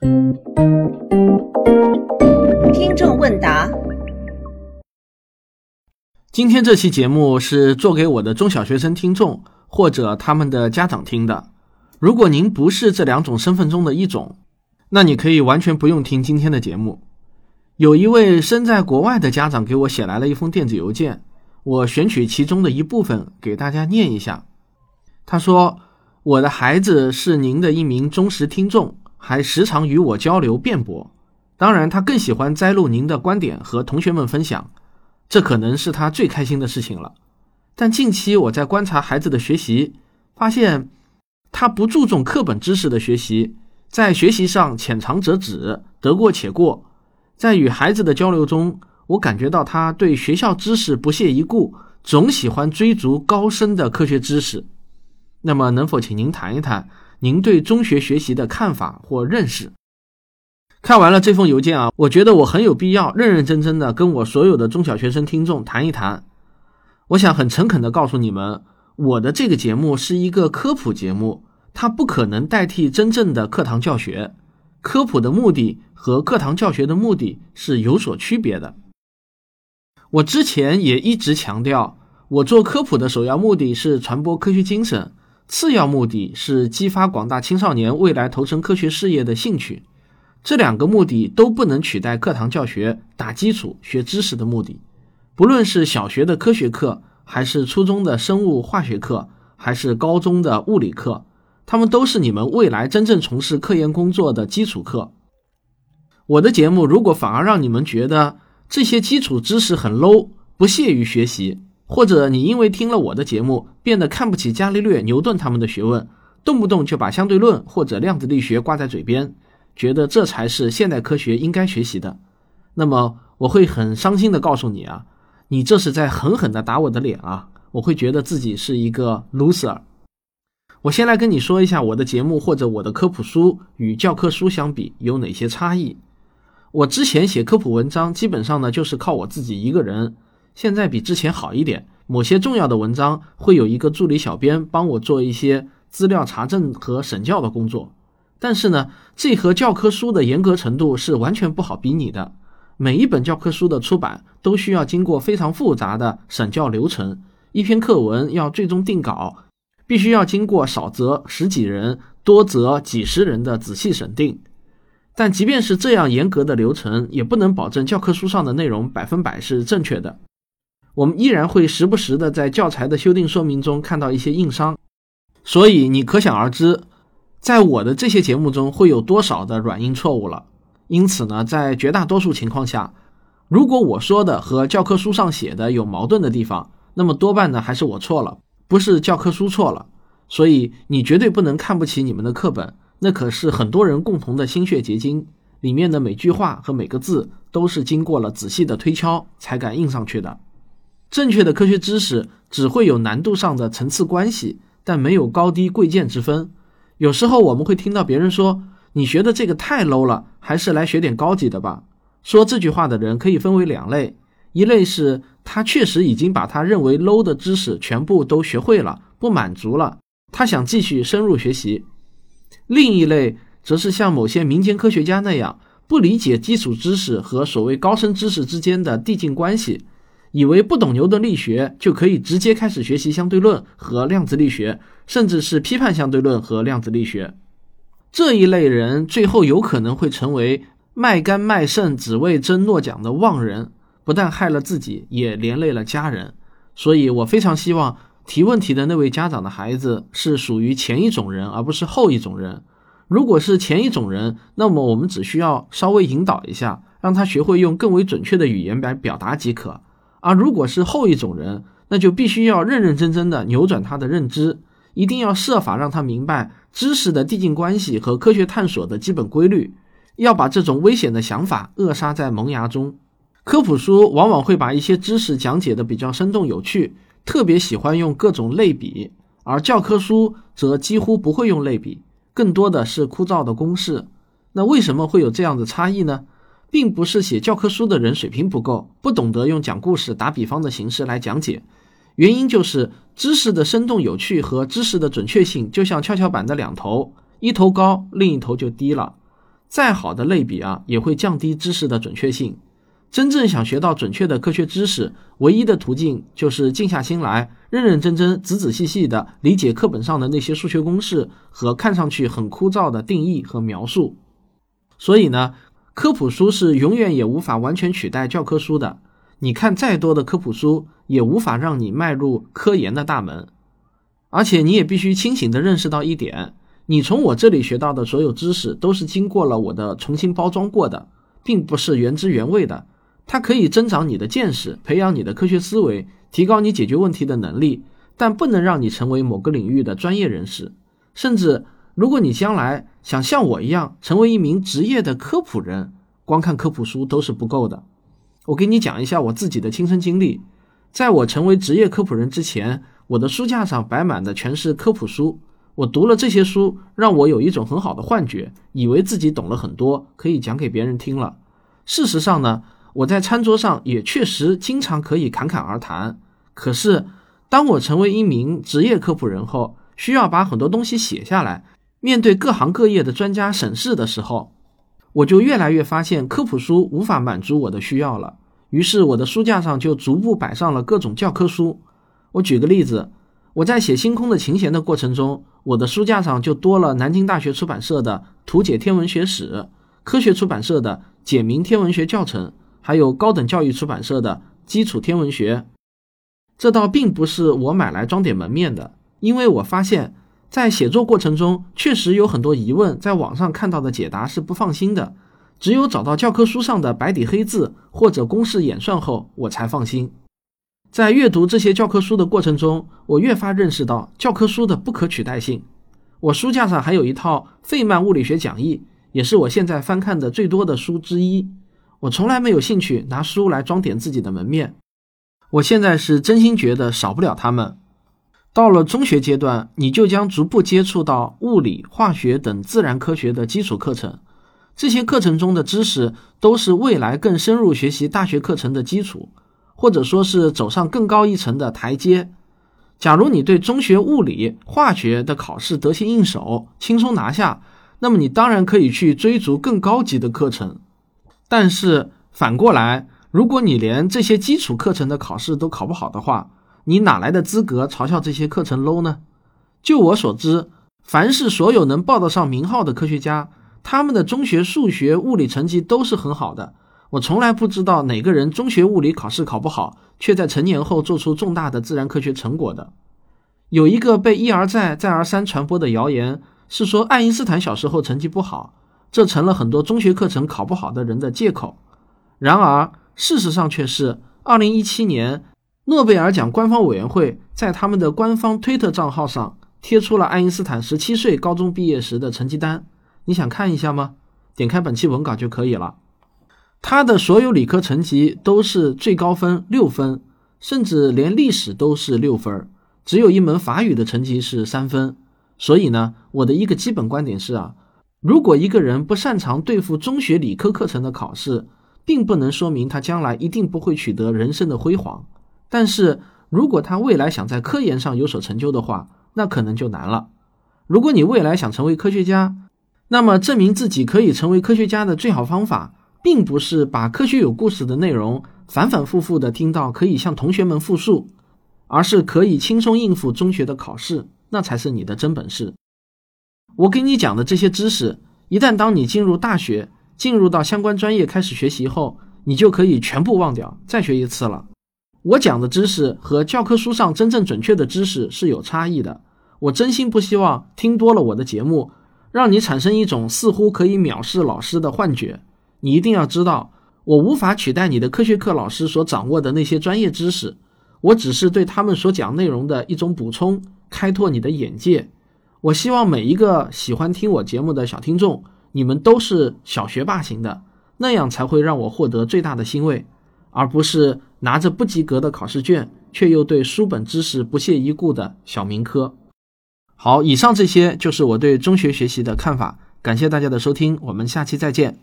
听众问答。今天这期节目是做给我的中小学生听众或者他们的家长听的。如果您不是这两种身份中的一种，那你可以完全不用听今天的节目。有一位身在国外的家长给我写来了一封电子邮件，我选取其中的一部分给大家念一下。他说：“我的孩子是您的一名忠实听众，还时常与我交流辩驳。当然，他更喜欢摘录您的观点和同学们分享，这可能是他最开心的事情了。但近期我在观察孩子的学习，发现。”他不注重课本知识的学习，在学习上浅尝辄止，得过且过。在与孩子的交流中，我感觉到他对学校知识不屑一顾，总喜欢追逐高深的科学知识。那么，能否请您谈一谈您对中学学习的看法或认识？看完了这封邮件啊，我觉得我很有必要认认真真的跟我所有的中小学生听众谈一谈。我想很诚恳的告诉你们。我的这个节目是一个科普节目，它不可能代替真正的课堂教学。科普的目的和课堂教学的目的是有所区别的。我之前也一直强调，我做科普的首要目的是传播科学精神，次要目的是激发广大青少年未来投身科学事业的兴趣。这两个目的都不能取代课堂教学、打基础、学知识的目的。不论是小学的科学课。还是初中的生物化学课，还是高中的物理课，他们都是你们未来真正从事科研工作的基础课。我的节目如果反而让你们觉得这些基础知识很 low，不屑于学习，或者你因为听了我的节目变得看不起伽利略、牛顿他们的学问，动不动就把相对论或者量子力学挂在嘴边，觉得这才是现代科学应该学习的，那么我会很伤心的告诉你啊。你这是在狠狠地打我的脸啊！我会觉得自己是一个 loser。我先来跟你说一下我的节目或者我的科普书与教科书相比有哪些差异。我之前写科普文章基本上呢就是靠我自己一个人，现在比之前好一点。某些重要的文章会有一个助理小编帮我做一些资料查证和审校的工作，但是呢，这和教科书的严格程度是完全不好比拟的。每一本教科书的出版都需要经过非常复杂的审校流程，一篇课文要最终定稿，必须要经过少则十几人，多则几十人的仔细审定。但即便是这样严格的流程，也不能保证教科书上的内容百分百是正确的。我们依然会时不时的在教材的修订说明中看到一些硬伤，所以你可想而知，在我的这些节目中会有多少的软硬错误了。因此呢，在绝大多数情况下，如果我说的和教科书上写的有矛盾的地方，那么多半呢还是我错了，不是教科书错了。所以你绝对不能看不起你们的课本，那可是很多人共同的心血结晶，里面的每句话和每个字都是经过了仔细的推敲才敢印上去的。正确的科学知识只会有难度上的层次关系，但没有高低贵贱之分。有时候我们会听到别人说。你学的这个太 low 了，还是来学点高级的吧。说这句话的人可以分为两类：一类是他确实已经把他认为 low 的知识全部都学会了，不满足了，他想继续深入学习；另一类则是像某些民间科学家那样，不理解基础知识和所谓高深知识之间的递进关系，以为不懂牛顿力学就可以直接开始学习相对论和量子力学，甚至是批判相对论和量子力学。这一类人最后有可能会成为卖肝卖肾只为争诺奖的妄人，不但害了自己，也连累了家人。所以我非常希望提问题的那位家长的孩子是属于前一种人，而不是后一种人。如果是前一种人，那么我们只需要稍微引导一下，让他学会用更为准确的语言来表达即可；而如果是后一种人，那就必须要认认真真的扭转他的认知。一定要设法让他明白知识的递进关系和科学探索的基本规律，要把这种危险的想法扼杀在萌芽中。科普书往往会把一些知识讲解的比较生动有趣，特别喜欢用各种类比，而教科书则几乎不会用类比，更多的是枯燥的公式。那为什么会有这样的差异呢？并不是写教科书的人水平不够，不懂得用讲故事、打比方的形式来讲解。原因就是知识的生动有趣和知识的准确性，就像跷跷板的两头，一头高，另一头就低了。再好的类比啊，也会降低知识的准确性。真正想学到准确的科学知识，唯一的途径就是静下心来，认认真真、仔仔细细地理解课本上的那些数学公式和看上去很枯燥的定义和描述。所以呢，科普书是永远也无法完全取代教科书的。你看再多的科普书，也无法让你迈入科研的大门。而且你也必须清醒地认识到一点：你从我这里学到的所有知识，都是经过了我的重新包装过的，并不是原汁原味的。它可以增长你的见识，培养你的科学思维，提高你解决问题的能力，但不能让你成为某个领域的专业人士。甚至，如果你将来想像我一样成为一名职业的科普人，光看科普书都是不够的。我给你讲一下我自己的亲身经历。在我成为职业科普人之前，我的书架上摆满的全是科普书。我读了这些书，让我有一种很好的幻觉，以为自己懂了很多，可以讲给别人听了。事实上呢？我在餐桌上也确实经常可以侃侃而谈，可是当我成为一名职业科普人后，需要把很多东西写下来，面对各行各业的专家审视的时候，我就越来越发现科普书无法满足我的需要了。于是我的书架上就逐步摆上了各种教科书。我举个例子，我在写《星空的琴弦》的过程中，我的书架上就多了南京大学出版社的《图解天文学史》，科学出版社的《简明天文学教程》。还有高等教育出版社的基础天文学，这倒并不是我买来装点门面的，因为我发现，在写作过程中确实有很多疑问，在网上看到的解答是不放心的，只有找到教科书上的白底黑字或者公式演算后，我才放心。在阅读这些教科书的过程中，我越发认识到教科书的不可取代性。我书架上还有一套费曼物理学讲义，也是我现在翻看的最多的书之一。我从来没有兴趣拿书来装点自己的门面，我现在是真心觉得少不了他们。到了中学阶段，你就将逐步接触到物理、化学等自然科学的基础课程，这些课程中的知识都是未来更深入学习大学课程的基础，或者说是走上更高一层的台阶。假如你对中学物理、化学的考试得心应手，轻松拿下，那么你当然可以去追逐更高级的课程。但是反过来，如果你连这些基础课程的考试都考不好的话，你哪来的资格嘲笑这些课程 low 呢？就我所知，凡是所有能报得上名号的科学家，他们的中学数学、物理成绩都是很好的。我从来不知道哪个人中学物理考试考不好，却在成年后做出重大的自然科学成果的。有一个被一而再、再而三传播的谣言，是说爱因斯坦小时候成绩不好。这成了很多中学课程考不好的人的借口。然而，事实上却是，2017年诺贝尔奖官方委员会在他们的官方推特账号上贴出了爱因斯坦17岁高中毕业时的成绩单。你想看一下吗？点开本期文稿就可以了。他的所有理科成绩都是最高分六分，甚至连历史都是六分，只有一门法语的成绩是三分。所以呢，我的一个基本观点是啊。如果一个人不擅长对付中学理科课程的考试，并不能说明他将来一定不会取得人生的辉煌。但是，如果他未来想在科研上有所成就的话，那可能就难了。如果你未来想成为科学家，那么证明自己可以成为科学家的最好方法，并不是把科学有故事的内容反反复复的听到，可以向同学们复述，而是可以轻松应付中学的考试，那才是你的真本事。我给你讲的这些知识，一旦当你进入大学，进入到相关专业开始学习后，你就可以全部忘掉，再学一次了。我讲的知识和教科书上真正准确的知识是有差异的。我真心不希望听多了我的节目，让你产生一种似乎可以藐视老师的幻觉。你一定要知道，我无法取代你的科学课老师所掌握的那些专业知识，我只是对他们所讲内容的一种补充，开拓你的眼界。我希望每一个喜欢听我节目的小听众，你们都是小学霸型的，那样才会让我获得最大的欣慰，而不是拿着不及格的考试卷，却又对书本知识不屑一顾的小明科。好，以上这些就是我对中学学习的看法，感谢大家的收听，我们下期再见。